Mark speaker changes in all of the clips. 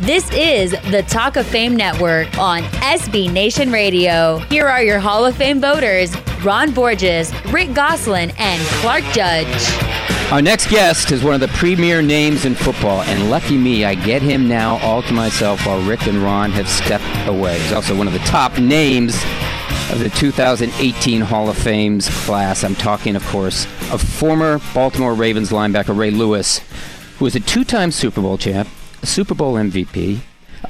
Speaker 1: This is the Talk of Fame Network on SB Nation Radio. Here are your Hall of Fame voters Ron Borges, Rick Gosselin, and Clark Judge.
Speaker 2: Our next guest is one of the premier names in football, and lucky me, I get him now all to myself while Rick and Ron have stepped away. He's also one of the top names of the 2018 Hall of Fame's class. I'm talking, of course, of former Baltimore Ravens linebacker Ray Lewis, who was a two time Super Bowl champ, Super Bowl MVP,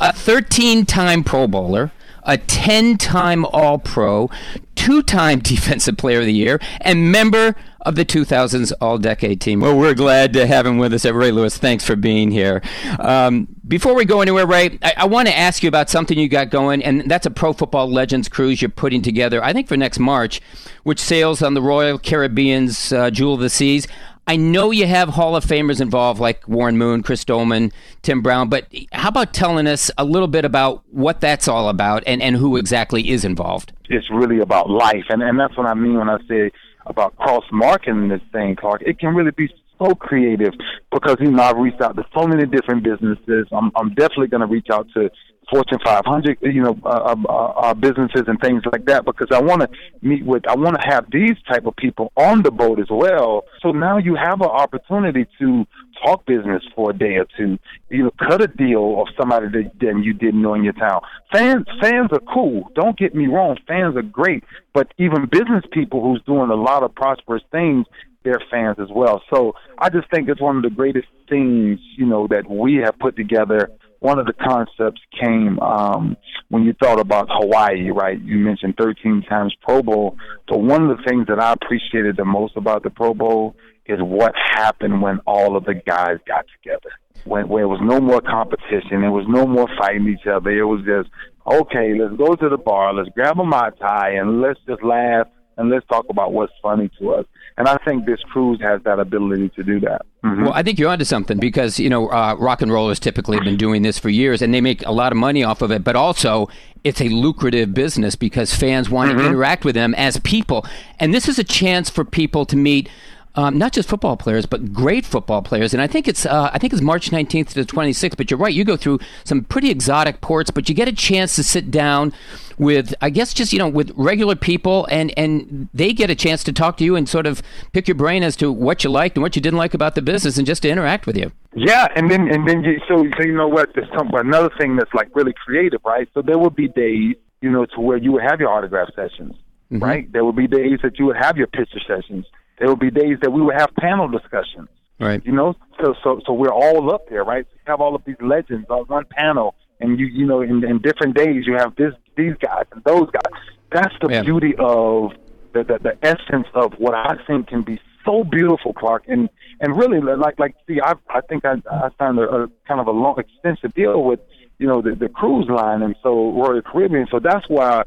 Speaker 2: a 13 time Pro Bowler, a 10 time All Pro, two time Defensive Player of the Year, and member of the 2000s All Decade team. Well, we're glad to have him with us. Ray Lewis, thanks for being here. Um, before we go anywhere, Ray, I, I want to ask you about something you got going, and that's a Pro Football Legends cruise you're putting together, I think for next March, which sails on the Royal Caribbean's uh, Jewel of the Seas. I know you have Hall of Famers involved like Warren Moon, Chris Doleman, Tim Brown, but how about telling us a little bit about what that's all about and, and who exactly is involved?
Speaker 3: It's really about life, and, and that's what I mean when I say about cross marketing this thing, Clark. It can really be so creative because you know I've reached out to so many different businesses. I'm I'm definitely going to reach out to Fortune 500, you know, uh, uh, uh, businesses and things like that because I want to meet with, I want to have these type of people on the boat as well. So now you have an opportunity to talk business for a day or two, you know, cut a deal of somebody that, that you didn't know in your town. Fans, fans are cool. Don't get me wrong. Fans are great, but even business people who's doing a lot of prosperous things, they're fans as well. So I just think it's one of the greatest things, you know, that we have put together one of the concepts came um, when you thought about Hawaii, right? You mentioned 13 times Pro Bowl. So one of the things that I appreciated the most about the Pro Bowl is what happened when all of the guys got together. When there was no more competition, there was no more fighting each other. It was just okay. Let's go to the bar. Let's grab a mai tai and let's just laugh and let's talk about what's funny to us. And I think this cruise has that ability to do that.
Speaker 2: Mm-hmm. Well, I think you're onto something because you know uh, rock and rollers typically have been doing this for years, and they make a lot of money off of it. But also, it's a lucrative business because fans want mm-hmm. to interact with them as people, and this is a chance for people to meet um, not just football players, but great football players. And I think it's uh, I think it's March 19th to the 26th. But you're right, you go through some pretty exotic ports, but you get a chance to sit down with I guess just you know with regular people, and and they get a chance to talk to you and sort of pick your brain as to what you liked and what you didn't like about the business, and just to interact with you.
Speaker 3: Yeah, and then and then you, so so you know what? There's some, another thing that's like really creative, right? So there will be days, you know, to where you would have your autograph sessions, mm-hmm. right? There will be days that you would have your picture sessions there will be days that we will have panel discussions.
Speaker 2: Right.
Speaker 3: You know, so so so we're all up there, right? So You have all of these legends on one panel, and you you know, in, in different days you have this these guys and those guys. That's the beauty of the, the the essence of what I think can be so beautiful, Clark, and and really like like see, I I think I I signed a, a kind of a long extensive deal with you know the the cruise line, and so Royal Caribbean. So that's why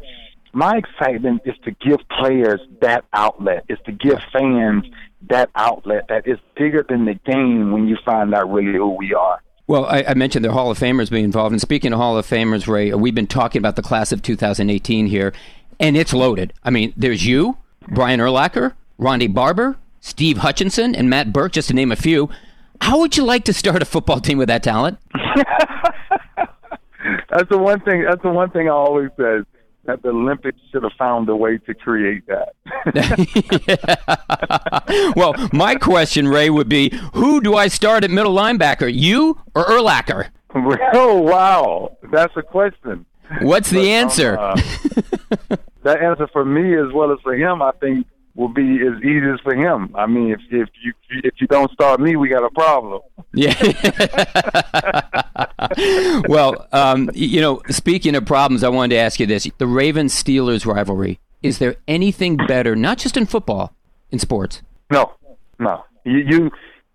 Speaker 3: my excitement is to give players that outlet, is to give fans that outlet that is bigger than the game when you find out really who we are.
Speaker 2: Well, I, I, mentioned the Hall of Famers being involved. And speaking of Hall of Famers, Ray, we've been talking about the class of 2018 here, and it's loaded. I mean, there's you, Brian Urlacher, Ronde Barber, Steve Hutchinson, and Matt Birk, just to name a few. How would you like to start a football team with that talent?
Speaker 3: that's the one thing. That's the one thing I always say that the Olympics should have found a way to create that.
Speaker 2: well, my question, Ray, would be who do I start at middle linebacker, you or Urlacher?
Speaker 3: Oh, wow. That's a question.
Speaker 2: What's the but, um, answer? Um,
Speaker 3: uh, that answer for me as well as for him, I think, will be as easy as for him. I mean, if if you if you don't start me, we got a problem.
Speaker 2: Yeah. well, um, you know, speaking of problems, I wanted to ask you this: the Ravens Steelers rivalry. Is there anything better, not just in football, in sports?
Speaker 3: No, no. You, you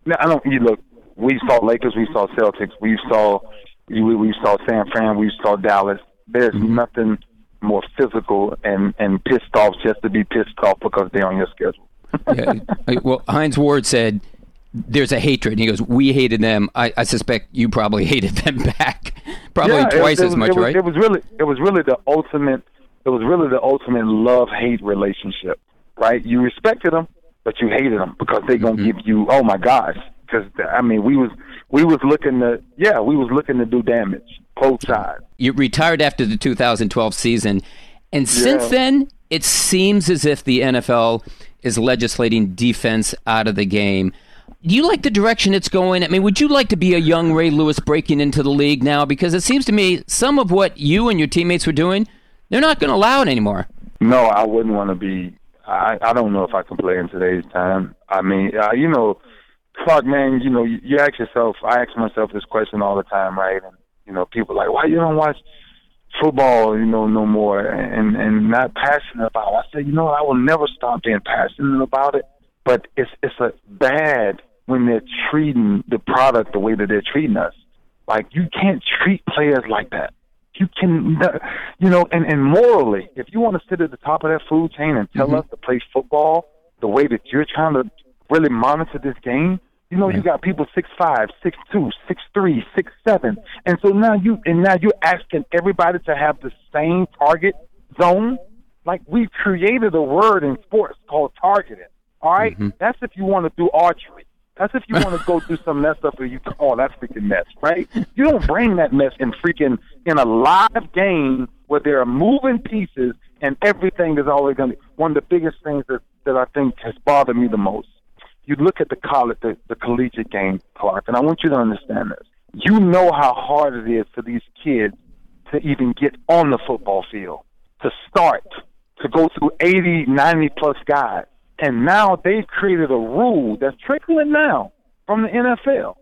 Speaker 3: no, I don't. You look. We saw Lakers. We saw Celtics. We saw. We, we saw San Fran. We saw Dallas. There's mm-hmm. nothing more physical and and pissed off just to be pissed off because they're on your schedule.
Speaker 2: yeah. Well, Hines Ward said there's a hatred. And he goes, "We hated them. I, I suspect you probably hated them back, probably
Speaker 3: yeah,
Speaker 2: twice
Speaker 3: it, it
Speaker 2: as
Speaker 3: was,
Speaker 2: much,
Speaker 3: it was,
Speaker 2: right?"
Speaker 3: It was really, it was really the ultimate. It was really the ultimate love hate relationship, right? You respected them, but you hated them because they're gonna mm-hmm. give you, oh my gosh, because I mean we was we was looking to yeah we was looking to do damage both sides.
Speaker 2: You retired after the 2012 season, and since then it seems as if the NFL is legislating defense out of the game. Do you like the direction it's going? I mean, would you like to be a young Ray Lewis breaking into the league now? Because it seems to me some of what you and your teammates were doing, they're not going to allow it anymore.
Speaker 3: No, I wouldn't want to be. I I don't know if I can play in today's time. I mean, uh, you know, Clark, man, you know, you, you ask yourself. I ask myself this question all the time, right? And you know, people like, why you don't watch football, you know, no more, and and not passionate about. It. I said, you know, I will never stop being passionate about it. But it's it's a bad when they're treating the product the way that they're treating us. Like you can't treat players like that. You can, you know, and and morally, if you want to sit at the top of that food chain and tell mm-hmm. us to play football the way that you're trying to really monitor this game, you know, you got people six five, six two, six three, six seven, and so now you and now you're asking everybody to have the same target zone. Like we've created a word in sports called targeting. All right? Mm-hmm. that's if you want to do archery. That's if you want to go do some mess stuff where you oh that's freaking mess, right? You don't bring that mess in freaking in a live game where there are moving pieces and everything is always going to. One of the biggest things that that I think has bothered me the most. You look at the college, the, the collegiate game, Clark, and I want you to understand this. You know how hard it is for these kids to even get on the football field, to start, to go through 80, 90 plus guys. And now they've created a rule that's trickling now from the NFL.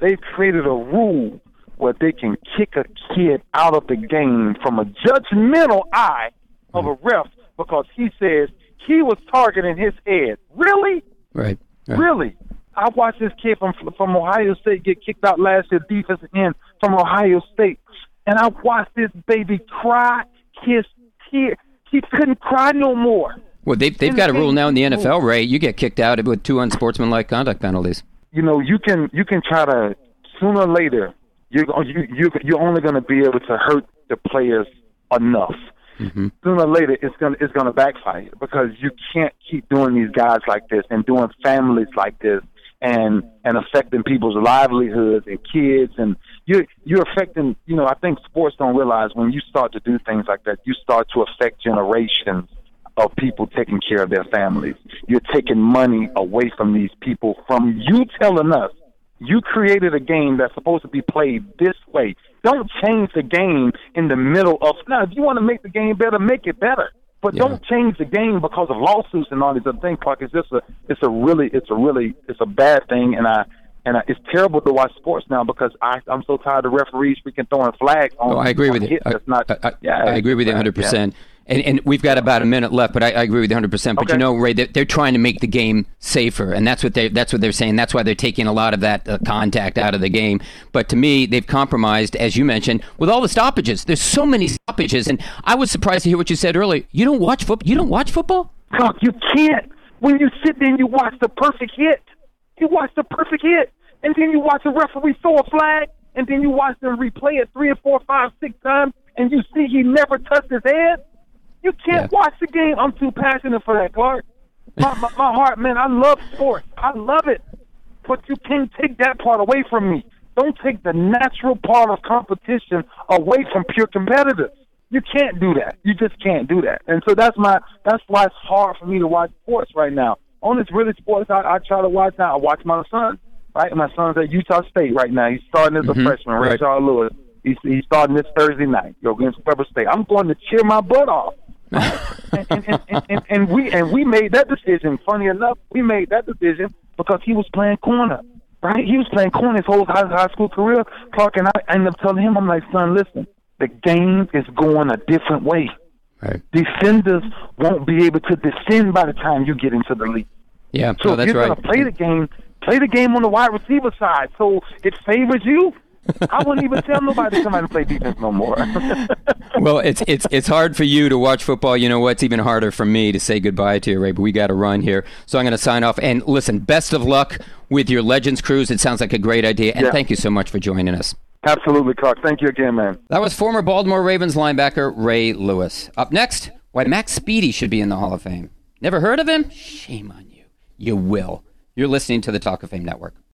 Speaker 3: They've created a rule where they can kick a kid out of the game from a judgmental eye of a ref because he says he was targeting his head. Really?
Speaker 2: Right.
Speaker 3: Really? I watched this kid from from Ohio State get kicked out last year, defensive end from Ohio State, and I watched this baby cry, kiss, tear. He couldn't cry no more.
Speaker 2: Well, they've, they've got a rule now in the NFL, Ray. You get kicked out with two unsportsmanlike conduct penalties.
Speaker 3: You know, you can you can try to sooner or later you're you you you're only going to be able to hurt the players enough. Mm-hmm. Sooner or later, it's gonna it's gonna backfire because you can't keep doing these guys like this and doing families like this and and affecting people's livelihoods and kids and you you're affecting you know I think sports don't realize when you start to do things like that you start to affect generations of people taking care of their families. You're taking money away from these people from you telling us you created a game that's supposed to be played this way. Don't change the game in the middle of now. If you want to make the game better, make it better. But
Speaker 2: Yeah.
Speaker 3: don't change the game because of lawsuits and all these other things. Clark, it's just a, it's a really, it's a really, it's a bad thing, and I, and I, it's terrible to watch sports now because I, I'm so tired of referees freaking throwing flags on.
Speaker 2: Oh, I agree with you. I,
Speaker 3: not.
Speaker 2: I, I,
Speaker 3: yeah,
Speaker 2: I agree with you
Speaker 3: yeah,
Speaker 2: 100%. And, and we've got about a minute left, but I, I agree with you 100%. But
Speaker 3: Okay.
Speaker 2: you know, Ray, they're, they're trying to make the game safer, and that's what they that's what they're saying. That's why they're taking a lot of that uh, contact out of the game. But to me, they've compromised, as you mentioned, with all the stoppages. There's so many stoppages, and I was surprised to hear what you said earlier. You don't watch football. You don't watch football.
Speaker 3: You can't. When you sit there and you watch the perfect hit, you watch the perfect hit, and then you watch the referee throw a flag, and then you watch them replay it three or four, five, six times, and you see he never touched his head. You can't
Speaker 2: Yeah.
Speaker 3: watch the game. I'm too passionate for that, Clark. My, my, my heart, man, I love sports. I love it. But you can't take that part away from me. Don't take the natural part of competition away from pure competitors. You can't do that. You just can't do that. And so that's my that's why it's hard for me to watch sports right now. On this really sports I, I try to watch now. I watch my son. Right, my son's at Utah State right now. He's starting as a mm-hmm. freshman.
Speaker 2: right.
Speaker 3: Lewis. He's he's starting this Thursday night. Go against Weber State. I'm going to cheer my butt off. And, and, and, and, we and we made that decision. Funny enough, we made that decision because he was playing corner. Right, he was playing corner his whole high, high school career. Clark and I ended up telling him, I'm like, son, listen, the game is going a different way.
Speaker 2: Right.
Speaker 3: Defenders won't be able to defend by the time you get into the league.
Speaker 2: Yeah.
Speaker 3: So
Speaker 2: no,
Speaker 3: if
Speaker 2: that's
Speaker 3: you're
Speaker 2: right.
Speaker 3: gonna play the game, play the game on the wide receiver side, so it favors you. I wouldn't even tell nobody to come out and play defense no more.
Speaker 2: well, it's it's it's hard for you to watch football. You know what's even harder for me to say goodbye to you, Ray. But we got to run here, so I'm going to sign off. And listen, best of luck with your Legends cruise. It sounds like a great idea, and
Speaker 3: Yeah.
Speaker 2: thank you so much for joining us.
Speaker 3: Absolutely, Clark. Thank you again, man.
Speaker 2: That was former Baltimore Ravens linebacker Ray Lewis. Up next, why Mac Speedie should be in the Hall of Fame. Never heard of him? Shame on you. You will. You're listening to the Talk of Fame Network.